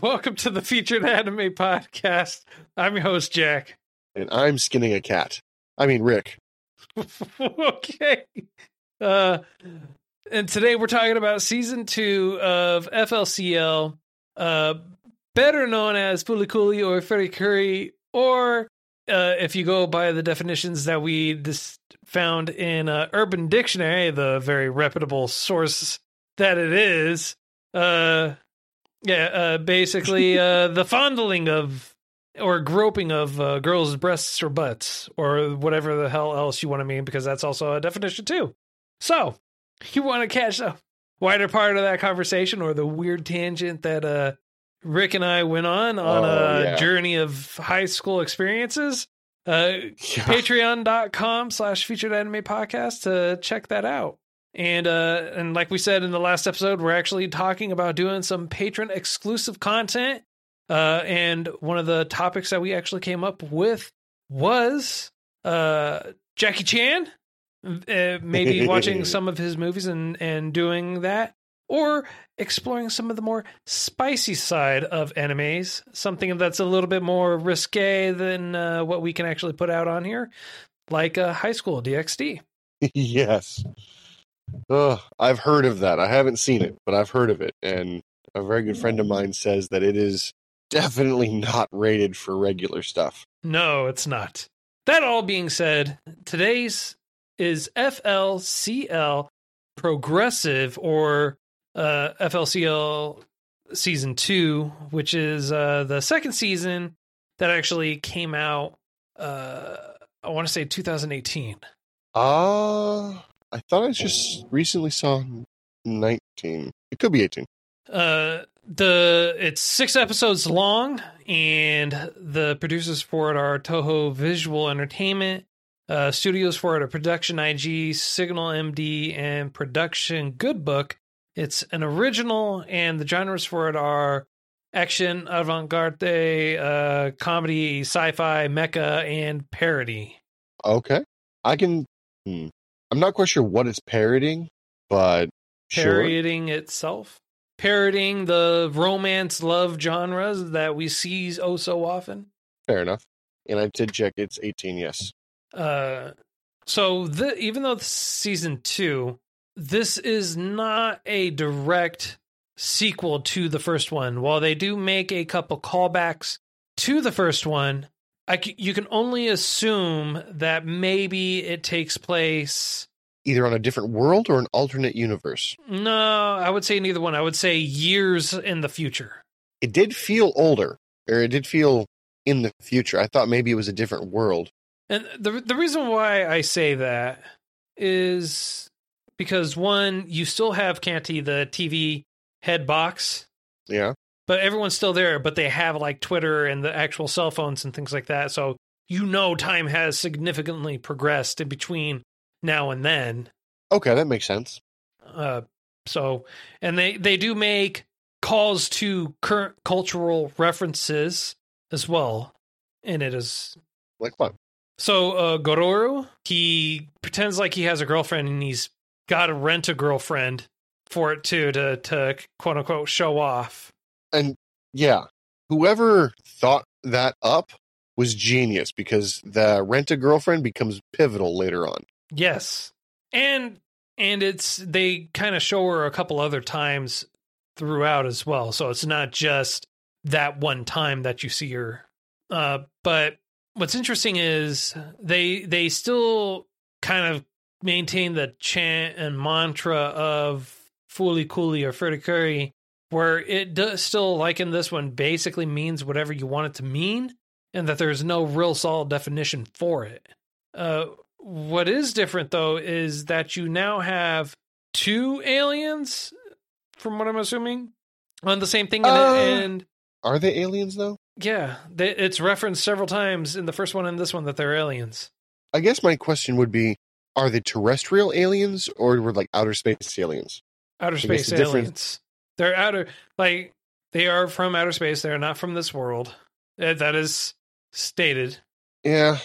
Welcome to the Featured Anime Podcast. I'm your host, Jack. And I'm skinning a cat. I mean, Rick. okay. Uh, and today we're talking about season two of FLCL, uh, better known as Fulikuli or Furikuri, or uh, if you go by the definitions that we dis- found in uh, Urban Dictionary, the very reputable source that it is, uh, yeah, uh, basically uh, the fondling of or groping of uh, girls' breasts or butts or whatever the hell else you want to mean, because that's also a definition too. So, you want to catch a wider part of that conversation or the weird tangent that uh, Rick and I went on on Oh, a yeah. journey of high school experiences? Uh, Patreon.com slash featured anime podcast to check that out. And uh and like we said in the last episode, we're actually talking about doing some patron exclusive content. Uh and one of the topics that we actually came up with was uh Jackie Chan. Uh, maybe watching some of his movies and and doing that or exploring some of the more spicy side of animes, something that's a little bit more risque than uh, what we can actually put out on here, like uh, High School DxD. yes. Ugh, I've heard of that. I haven't seen it, but I've heard of it. And a very good friend of mine says that it is definitely not rated for regular stuff. No, it's not. That all being said, today's is FLCL Progressive or uh, FLCL Season 2, which is uh, the second season that actually came out, uh, I want to say 2018. Uh, I thought I just recently saw 19. It could be 18. Uh, the it's six episodes long, and the producers for it are Toho Visual Entertainment. Uh, studios for it are Production IG, Signal MD, and Production Good Book. It's an original, and the genres for it are action, avant-garde, uh, comedy, sci-fi, mecha, and parody. Okay. I can. Hmm. I'm not quite sure what it's parodying, but sure. Parodying itself, parodying the romance love genres that we see oh so often. Fair enough. And I did check it's 18, yes. Uh, so the even though season two, this is not a direct sequel to the first one. While they do make a couple callbacks to the first one, c- you can only assume that maybe it takes place. Either on a different world or an alternate universe. No, I would say neither one. I would say years in the future. It did feel older, or it did feel in the future. I thought maybe it was a different world. And the the reason why I say that is because one, you still have Canti, the TV head box, Yeah. But everyone's still there, but they have like Twitter and the actual cell phones and things like that. So you know time has significantly progressed in between now and then. Okay, that makes sense. Uh so and they they do make calls to current cultural references as well and it is Like what? So uh Gororu, he pretends like he has a girlfriend and he's got to rent a girlfriend for it too to to quote unquote show off. And yeah, whoever thought that up was genius because the rent a girlfriend becomes pivotal later on. Yes. And and it's they kind of show her a couple other times throughout as well. So it's not just that one time that you see her. Uh but what's interesting is they they still kind of maintain the chant and mantra of Fuli Kuli or Furikuri, where it does still, like in this one, basically means whatever you want it to mean, and that there's no real solid definition for it. Uh, what is different, though, is that you now have two aliens from what I'm assuming, on the same thing. And, Uh. and Are they aliens though? yeah, they, it's referenced several times in the first one and this one that they're aliens. I guess my question would be: Are they terrestrial aliens or were like outer space aliens? Outer space the difference- aliens. They're outer, like they are from outer space. They're not from this world. Uh, That is stated. Yeah,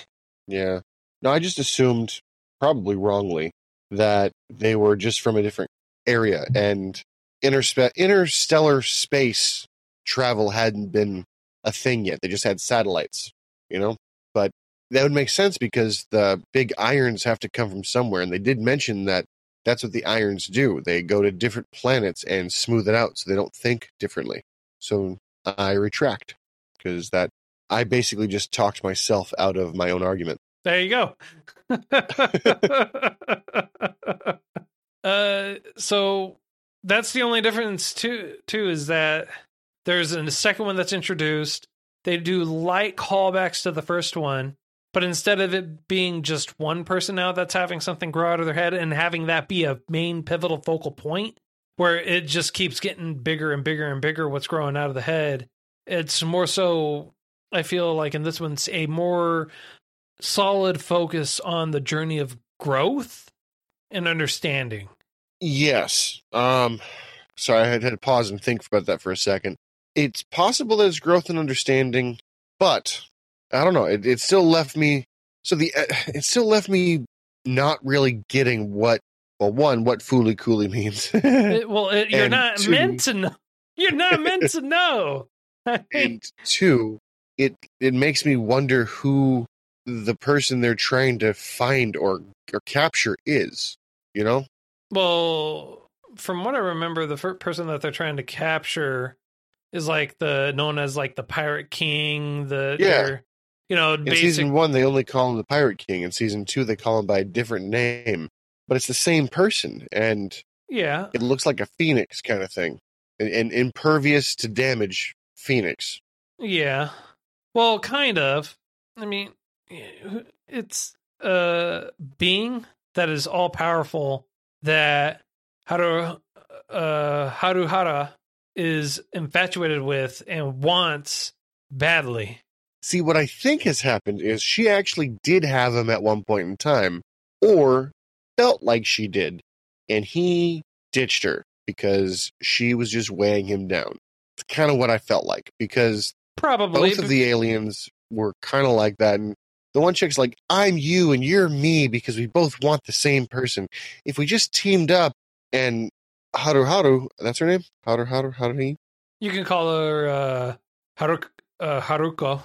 yeah. No, I just assumed, probably wrongly, that they were just from a different area and interspe- interstellar space travel hadn't been a thing yet. They just had satellites, you know? But that would make sense because the big irons have to come from somewhere. And they did mention that that's what the irons do. They go to different planets and smooth it out so they don't think differently. So I retract because that I basically just talked myself out of my own argument. There you go. uh, so that's the only difference too. Too is that there's a second one that's introduced. They do light callbacks to the first one, but instead of it being just one person now that's having something grow out of their head and having that be a main pivotal focal point, where it just keeps getting bigger and bigger and bigger. What's growing out of the head? It's more so. I feel like in this one's a more solid focus on the journey of growth and understanding. Yes. Um sorry, I had to pause and think about that for a second. It's possible it's growth and understanding, but I don't know. It, it still left me so the uh, it still left me not really getting what well one what fooly cooley means. It- well, it, you're not two- meant to know. You're not meant to know. And two, it it makes me wonder who the person they're trying to find or or capture is. You know? well, from what I remember, the first person that they're trying to capture is like the known as like the pirate king. The Yeah. You know, In basic. season one, they only call him the Pirate King. In season two, they call him by a different name, but it's the same person, and yeah, it looks like a phoenix kind of thing, an, an impervious to damage phoenix. Yeah. Well, kind of. I mean, it's a being that is all powerful that Haru uh Haruhara is infatuated with and wants badly. See, what I think has happened is she actually did have him at one point in time, or felt like she did, and he ditched her because she was just weighing him down. It's kind of what I felt like because Probably both of the aliens were kind of like that and the one chick's like i'm you and you're me because we both want the same person if we just teamed up and haru haru that's her name haru haru haru you can call her uh Haru uh, Haruko.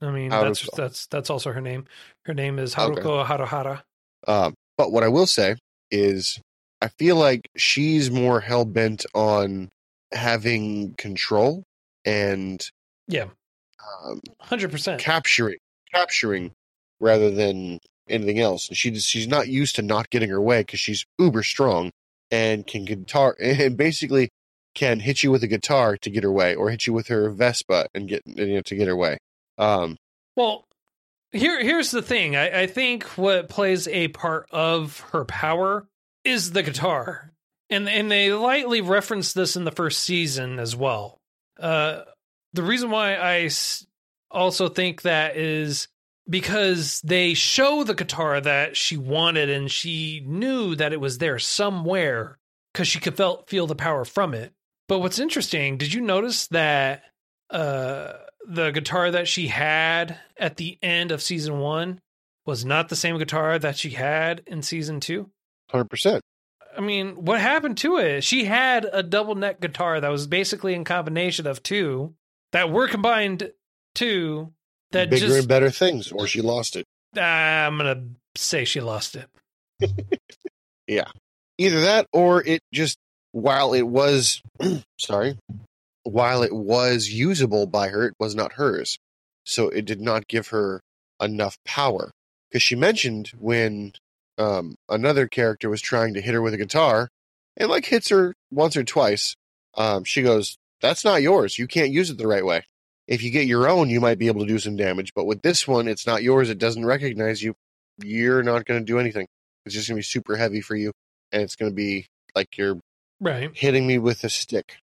I mean, that's Haruko. that's that's also her name. Her name is Okay. Haruko Haruhara. um, but what i will say is i feel like she's more hell-bent on having control and Yeah. um, 100%. capturing capturing rather than anything else and she's she's not used to not getting her way because she's uber strong and can guitar and basically can hit you with a guitar to get her way or hit you with her vespa and get you know to get her way um Well, here here's the thing. I, I think what plays a part of her power is the guitar, and and they lightly reference this in the first season as well. Uh, the reason why I also think that is because they show the guitar that she wanted, and she knew that it was there somewhere because she could felt feel the power from it. But what's interesting, did you notice that uh the guitar that she had at the end of season one was not the same guitar that she had in season two. 100% I mean, what happened to it? She had a double neck guitar that was basically in combination of two that were combined two that bigger just and better things or she lost it Ah, I'm gonna say she lost it. Yeah, either that or it just while it was sorry while it was usable by her it was not hers. So it did not give her enough power. Because she mentioned when um, another character was trying to hit her with a guitar and like hits her once or twice um, she goes that's not yours. You can't use it the right way. If you get your own you might be able to do some damage but with this one it's not yours. It doesn't recognize you. You're not going to do anything. It's just going to be super heavy for you and it's going to be like you're Right. hitting me with a stick,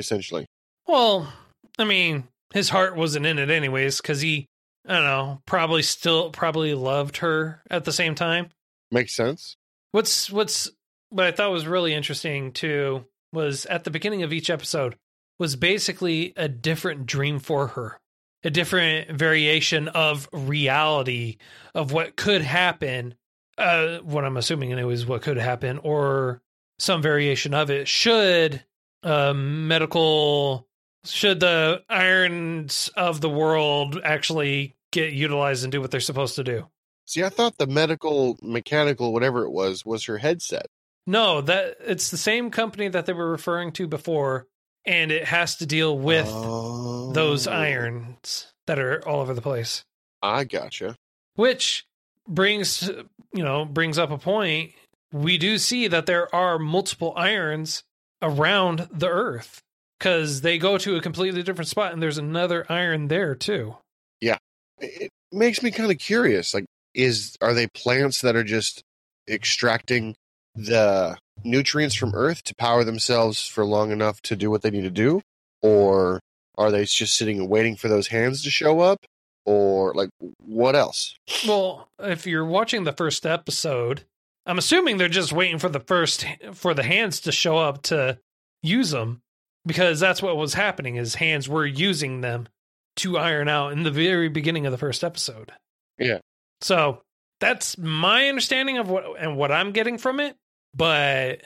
essentially. Well, I mean, his heart wasn't in it anyways because he, I don't know, probably still probably loved her at the same time. Makes sense. What's what's what I thought was really interesting too was at the beginning of each episode was basically a different dream for her, a different variation of reality of what could happen. Uh, what I'm assuming anyways, what could happen, or some variation of it should uh, medical should the irons of the world actually get utilized and do what they're supposed to do. See, I thought the medical, mechanical, whatever it was, was her headset. No, that it's the same company that they were referring to before, and it has to deal with those Oh. irons that are all over the place. I gotcha. Which brings you know brings up a point. We do see that there are multiple irons around the Earth because they go to a completely different spot, and there's another iron there too. Yeah, it makes me kind of curious. Like, is are they plants that are just extracting the nutrients from Earth to power themselves for long enough to do what they need to do, or are they just sitting and waiting for those hands to show up, or like what else? Well, if you're watching the first episode, I'm assuming they're just waiting for the first for the hands to show up to use them because that's what was happening is hands were using them to iron out in the very beginning of the first episode. Yeah. So, that's my understanding of what and what I'm getting from it, but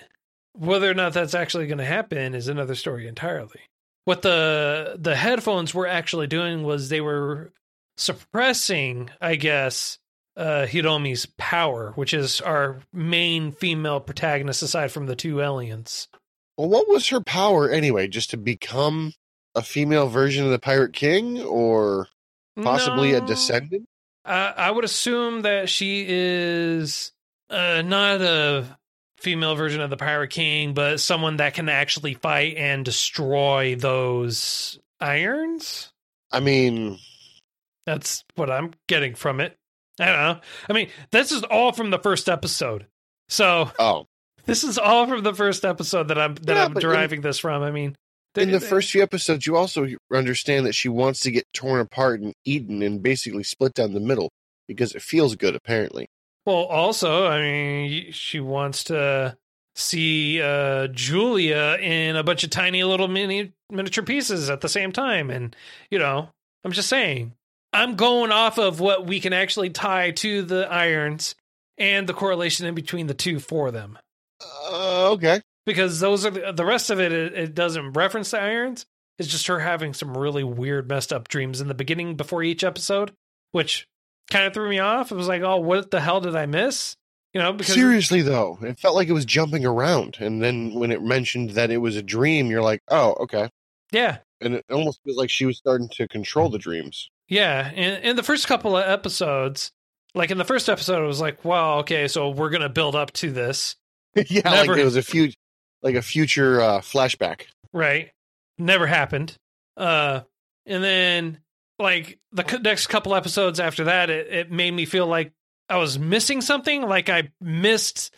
whether or not that's actually going to happen is another story entirely. What the the headphones were actually doing was they were suppressing, I guess, uh, Hiromi's power, which is our main female protagonist aside from the two aliens. Well, what was her power anyway? Just to become a female version of the Pirate King, or possibly a descendant? I, I would assume that she is uh, not a female version of the Pirate King, but someone that can actually fight and destroy those irons. I mean, That's what I'm getting from it. I don't know. I mean, this is all from the first episode. So oh, this is all from the first episode that I'm that Yeah, I'm but in- deriving this from. I mean, in the they- first few episodes, you also understand that she wants to get torn apart and eaten and basically split down the middle because it feels good, apparently. Well, also, I mean, she wants to see uh, Julia in a bunch of tiny little mini miniature pieces at the same time, and you know, I'm just saying, I'm going off of what we can actually tie to the irons and the correlation in between the two for them, Uh, okay. because those are the, the rest of it. It, it doesn't reference the irons. It's just her having some really weird, messed up dreams in the beginning before each episode, which kind of threw me off. It was like, oh, what the hell did I miss? You know, because Seriously, though, it felt like it was jumping around. And then when it mentioned that it was a dream, you're like, oh, okay. yeah, And it almost feels like she was starting to control the dreams. yeah. In, in the first couple of episodes, like in the first episode, it was like, wow, okay, so we're gonna build up to this, yeah, Never- like it was a few, like a future uh, flashback. right? Never happened. Uh, and then like the c- next couple episodes after that, it, it made me feel like I was missing something. Like I missed,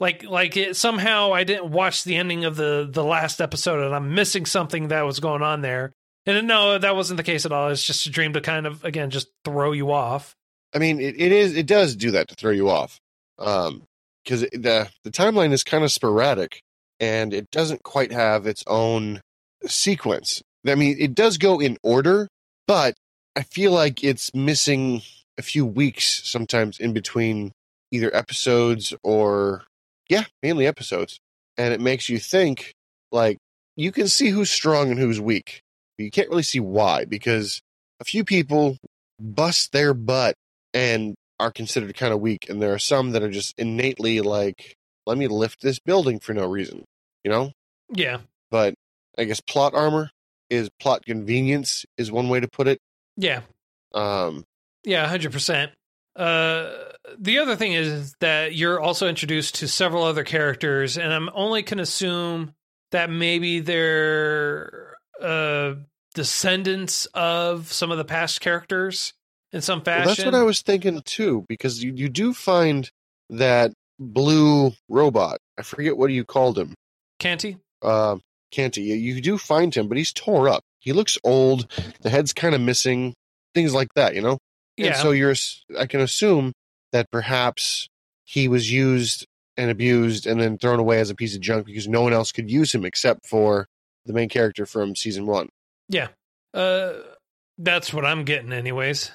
like like it somehow I didn't watch the ending of the the last episode, and I'm missing something that was going on there. And no, that wasn't the case at all. It's just a dream to kind of again just throw you off. I mean, it, it is. It does do that to throw you off, um, because the the timeline is kind of sporadic, and it doesn't quite have its own sequence. I mean, it does go in order, but I feel like it's missing a few weeks sometimes in between either episodes or yeah, mainly episodes, and it makes you think like you can see who's strong and who's weak. But you can't really see why because a few people bust their butt and are considered kind of weak, and there are some that are just innately like, let me lift this building for no reason, you know. Yeah, But I guess plot armor is plot convenience is one way to put it. yeah, Um, yeah, hundred percent. Uh, the other thing is that you're also introduced to several other characters, and I'm only can assume that maybe they're uh, descendants of some of the past characters in some well, fashion. that's what I was thinking too, because you, you do find that blue robot. I forget what you called him. Canti? uh, Kenta, you, you do find him, but he's tore up. He looks old. The head's kind of missing. Things like that, you know. And Yeah. so you're, I can assume that perhaps he was used and abused and then thrown away as a piece of junk because no one else could use him except for the main character from season one. Yeah. Uh, that's what I'm getting, anyways.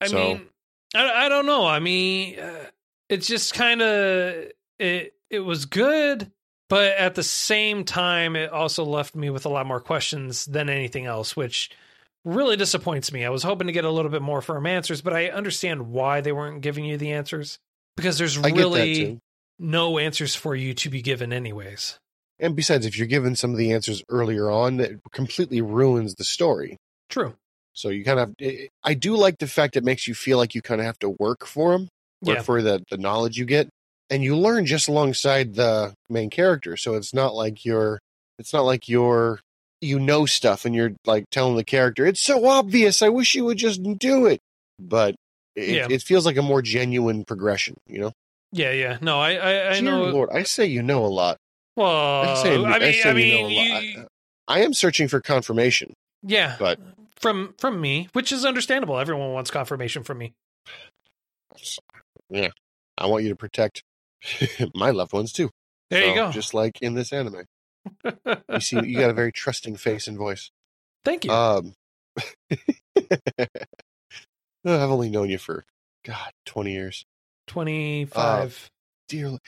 I So- mean, I, I don't know. I mean, uh, it's just kind of it. It was good, but at the same time, it also left me with a lot more questions than anything else, which really disappoints me. I was hoping to get a little bit more firm answers, but I understand why they weren't giving you the answers because there's I really no answers for you to be given, anyways. And besides, if you're given some of the answers earlier on, that completely ruins the story. True. So you kind of, eh, eh, I do like the fact it makes you feel like you kind of have to work for them, work Yeah. for the the knowledge you get, and you learn just alongside the main character. So it's not like you're, it's not like you're, you know stuff and you're like telling the character, it's so obvious. I wish you would just do it. But it, Yeah. it feels like a more genuine progression. You know, Yeah, yeah. No, I, I, I Dear know. Lord, I say you know a lot. Well, I say, I mean, I you mean, know a lot. you- I, I am searching for confirmation. yeah, but- from from me, which is understandable. Everyone wants confirmation from me. Yeah, I want you to protect my loved ones too. There you go. Just like in this anime, you see, you got a very trusting face and voice. Thank you. Um, I've only known you for God twenty years, Twenty five. dear.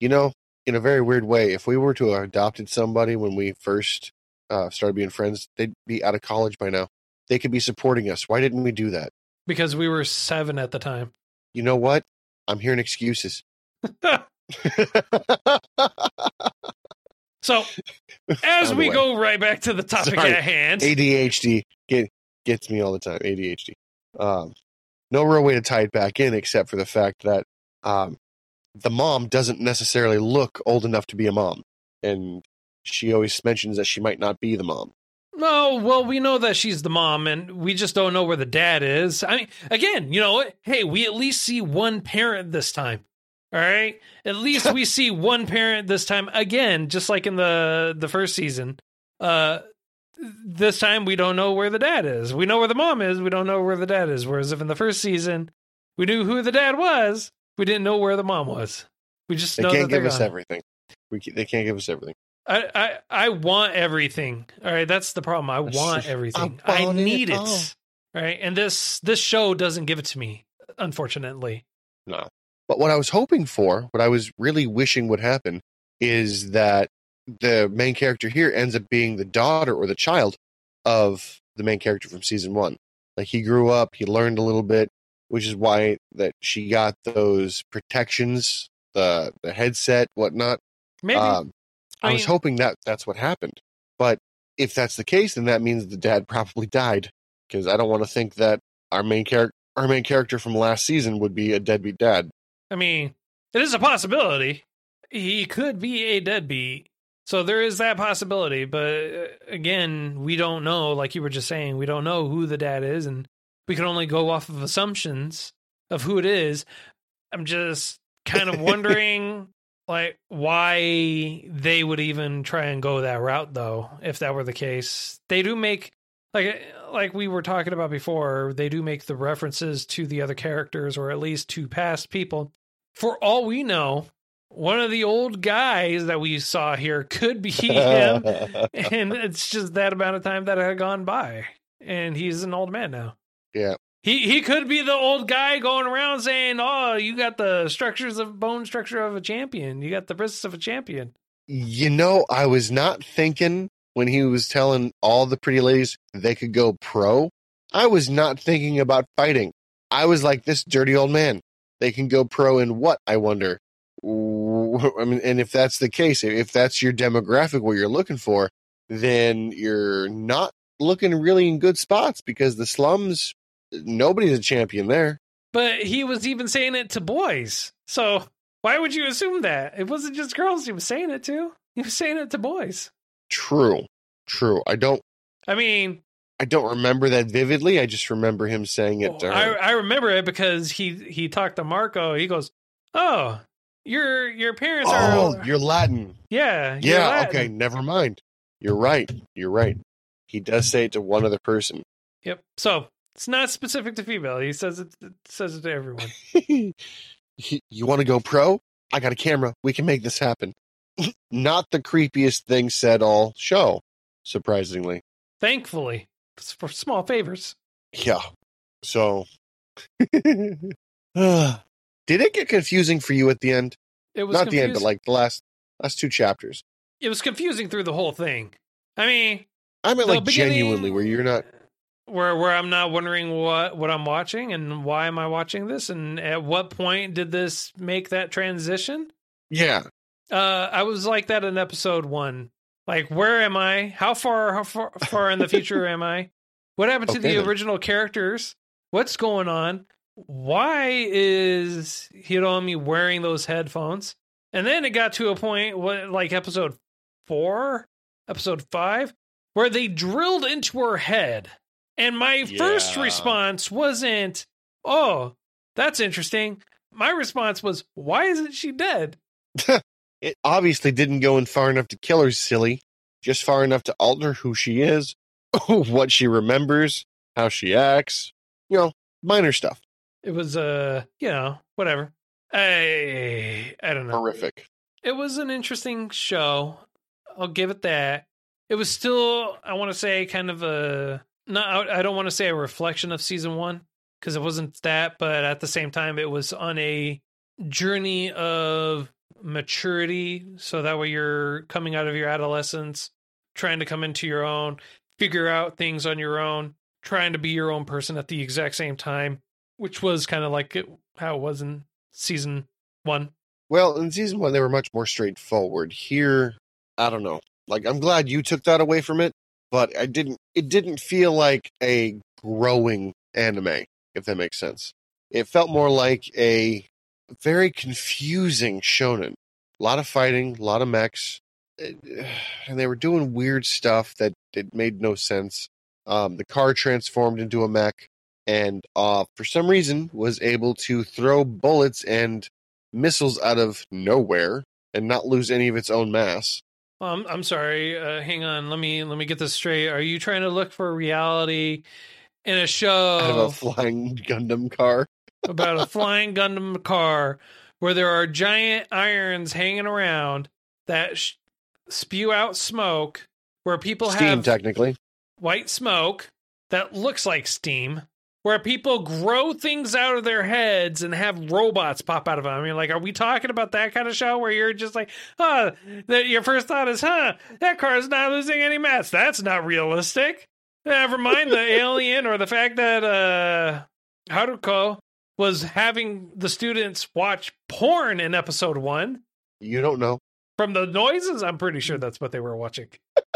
You know, in a very weird way, if we were to have adopted somebody when we first uh, started being friends, they'd be out of college by now. They could be supporting us. Why didn't we do that? because we were seven at the time. You know what? I'm hearing excuses. So as we way. go right back to the topic Sorry. at hand, ADHD get, gets me all the time. ADHD. Um, no real way to tie it back in except for the fact that um, the mom doesn't necessarily look old enough to be a mom, and she always mentions that she might not be the mom. No, well, we know that she's the mom, and we just don't know where the dad is. I mean, again, you know? Hey, we at least see one parent this time. All right, at least we see one parent this time again, just like in the the first season. Uh, this time we don't know where the dad is. We know where the mom is. We don't know where the dad is. Whereas if in the first season we knew who the dad was, we didn't know where the mom was. We just They know can't give us gone. everything. We they can't give us everything. I, I I want everything. All right, that's the problem. I want everything. I, want it need it. all. All right, and this this show doesn't give it to me, unfortunately. No. But what I was hoping for, what I was really wishing would happen, is that the main character here ends up being the daughter or the child of the main character from season one. Like he grew up, he learned a little bit, which is why that she got those protections, the the headset, whatnot. Maybe Um, I, I was hoping that that's what happened. But if that's the case, then that means the dad probably died. Because I don't want to think that our main character, our main character from last season, would be a deadbeat dad. I mean, it is a possibility. He could be a deadbeat. So there is that possibility, but uh, again, we don't know. Like you were just saying, we don't know who the dad is, and we can only go off of assumptions of who it is. I'm just kind of wondering, like, why they would even try and go that route, though. If that were the case, they do make like like we were talking about before. They do make the references to the other characters, or at least to past people. For all we know, one of the old guys that we saw here could be him, and it's just that amount of time that had gone by, and he's an old man now. Yeah. He he could be the old guy going around saying, "Oh, you got the structures of bone structure of a champion. You got the wrists of a champion." You know, I was not thinking when he was telling all the pretty ladies they could go pro. I was not thinking about fighting. I was like, this dirty old man. They can go pro in what? I wonder. I mean, and if that's the case, if that's your demographic, what you're looking for, then you're not looking really in good spots because the slums, nobody's a champion there. But he was even saying it to boys. So why would you assume that? It wasn't just girls he was saying it to. He was saying it to boys. True, true. I don't, I mean, I don't remember that vividly. I just remember him saying it to her. I, I remember it because he he talked to Marco. He goes, "Oh, Your your parents Oh, are you're Latin. yeah you're Yeah, Latin. okay, never mind. You're right. You're right. He does say it to one other person. Yep. So it's not specific to female. He says it, it says it to everyone. You want to go pro? I got a camera. We can make this happen. Not the creepiest thing said all show, surprisingly. Thankfully, for small favors. Yeah. So, did it get confusing for you at the end? It was Not the end, but like the last last two chapters. it was confusing through the whole thing. I mean, I mean, like genuinely, where you're not. Where where I'm not wondering what what I'm watching and why am I watching this and at what point did this make that transition? Yeah, Uh, I was like that in episode one. Like, where am I? How far how far, far in the future am I? What happened to the then. original characters? What's going on? Why is Hiromi wearing those headphones? And then it got to a point, what like episode four, episode five, where they drilled into her head. And my first response wasn't, "Oh, that's interesting." My response was, "Why isn't she dead?" it obviously didn't go in far enough to kill her, silly. Just far enough to alter who she is, what she remembers, how she acts. You know, minor stuff. it was uh you know whatever i i don't know Horrific. it was an interesting show i'll give it that it was still i want to say kind of a not i don't want to say a reflection of season one because it wasn't that but at the same time it was on a journey of maturity so that way you're coming out of your adolescence trying to come into your own figure out things on your own trying to be your own person at the exact same time which was kind of like it, how it was in season one. Well, in season one, they were much more straightforward. Here, I don't know. Like, I'm glad you took that away from it, but I didn't. It didn't feel like a growing anime, if that makes sense. It felt more like a very confusing shonen. A lot of fighting, a lot of mechs, eh, and they were doing weird stuff that it made no sense. Um, the car transformed into a mech, and uh, for some reason was able to throw bullets and missiles out of nowhere and not lose any of its own mass. Um, I'm sorry. Uh, hang on. Let me let me get this straight. Are you trying to look for reality in a show Out of a flying Gundam car. about a flying Gundam car where there are giant irons hanging around that sh- spew out smoke, where people Steam, have technically. white smoke that looks like steam, where people grow things out of their heads and have robots pop out of them. I mean, like, are we talking about that kind of show where you're just like, huh, that your first thought is, huh, that car is not losing any mass. That's not realistic. Never mind the alien or the fact that uh Haruko was having the students watch porn in episode one. You don't know. From the noises, I'm pretty sure that's what they were watching.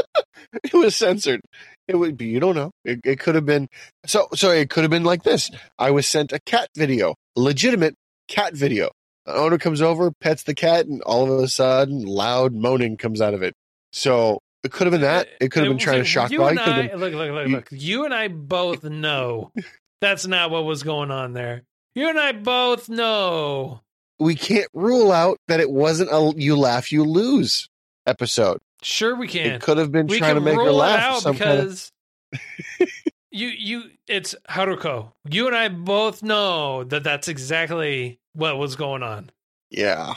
It was censored. It would be. You don't know. It, it could have been. So so it could have been like this. I was sent a cat video, legitimate cat video. The owner comes over, pets the cat, and all of a sudden, loud moaning comes out of it. So it could have been that. It could have been trying to shock you and It could have I, been- look, look, look, look. You and I both know that's not what was going on there. You and I both know. we can't rule out that it wasn't a you laugh you lose episode. Sure, we can. It could have been we trying to make her laugh. out some kind of, because you you it's Haruko. You and I both know that that's exactly what was going on. yeah,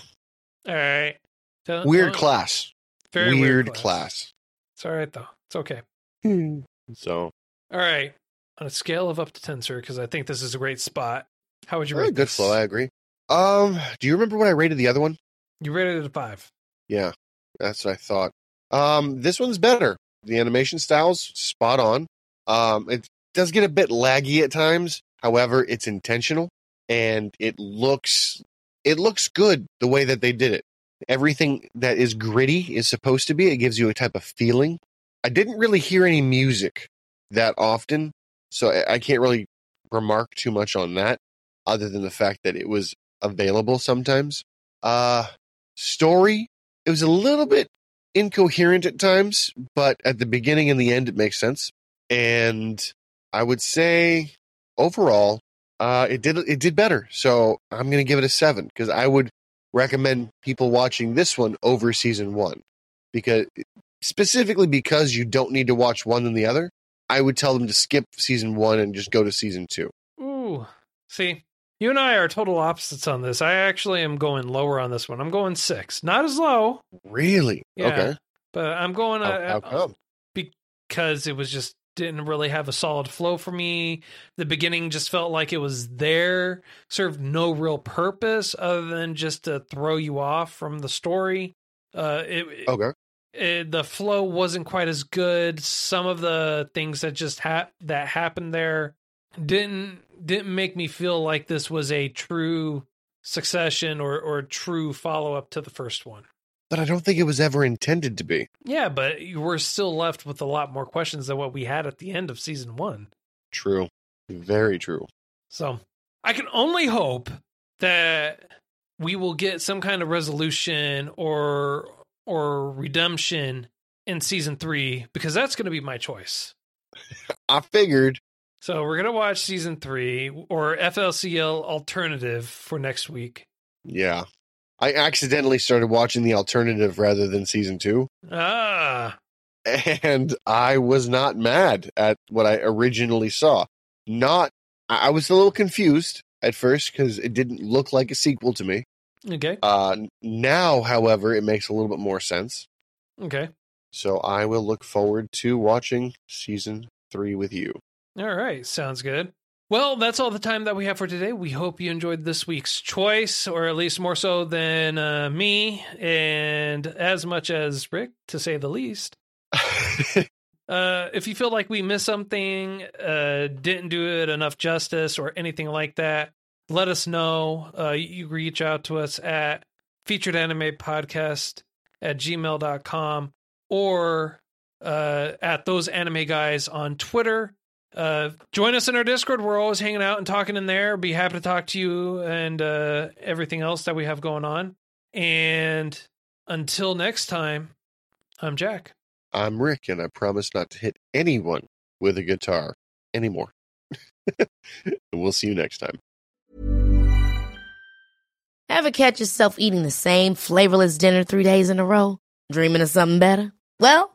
All right. Don't- weird don't- class. Very weird, class. It's all right though. It's okay. So All right. On a scale of up to ten, sir, because I think this is a great spot. How would you rate? rate good this? flow. I agree. Um, do you remember what I rated the other one? You rated it a five. Yeah, that's what I thought. Um, this one's better. The animation style's spot on. Um, it does get a bit laggy at times. However, it's intentional and it looks it looks good the way that they did it. Everything that is gritty is supposed to be. It gives you a type of feeling. I didn't really hear any music that often, so I- can't really remark too much on that, other than the fact that it was available sometimes. Uh, story, it was a little bit incoherent at times, but at the beginning and the end, it makes sense. And I would say overall, uh, it did it did better. So I'm going to give it a seven because I would recommend people watching this one over season one because specifically because you don't need to watch one and the other. I would tell them to skip season one and just go to season two. Ooh, see, you and I are total opposites on this. I actually am going lower on this one. I'm going six, not as low. Really? Yeah, Okay. but I'm going How, uh, how come? because it was just didn't really have a solid flow for me. The beginning just felt like it was there, served no real purpose other than just to throw you off from the story. Uh, it, Okay. it, the flow wasn't quite as good. Some of the things that just ha- that happened there didn't didn't make me feel like this was a true succession or or true follow up to the first one. But I don't think it was ever intended to be. Yeah, but you were still left with a lot more questions than what we had at the end of season one. True. Very true. So I can only hope that we will get some kind of resolution or or redemption in season three because that's going to be my choice. I figured. So we're gonna watch season three or FLCL alternative for next week. Yeah. I accidentally started watching the alternative rather than season two. Ah, And I was not mad at what I originally saw. Not, I was a little confused at first because it didn't look like a sequel to me. okay, Uh, now, however, it makes a little bit more sense. okay, So I will look forward to watching season three with you. All right, sounds good. Well, that's all the time that we have for today. We hope you enjoyed this week's choice, or at least more so than uh, me, and as much as Rick, to say the least. Uh, if you feel like we missed something, uh, didn't do it enough justice, or anything like that, let us know. Uh, you reach out to us at featured anime podcast at gmail.com or uh, at those anime guys on Twitter. Uh, join us in our Discord. We're always hanging out and talking in there. Be happy to talk to you and uh, everything else that we have going on. And until next time, I'm Jack. I'm Rick, and I promise not to hit anyone with a guitar anymore. and we'll see you next time. Ever catch yourself eating the same flavorless dinner three days in a row? Dreaming of something better? Well,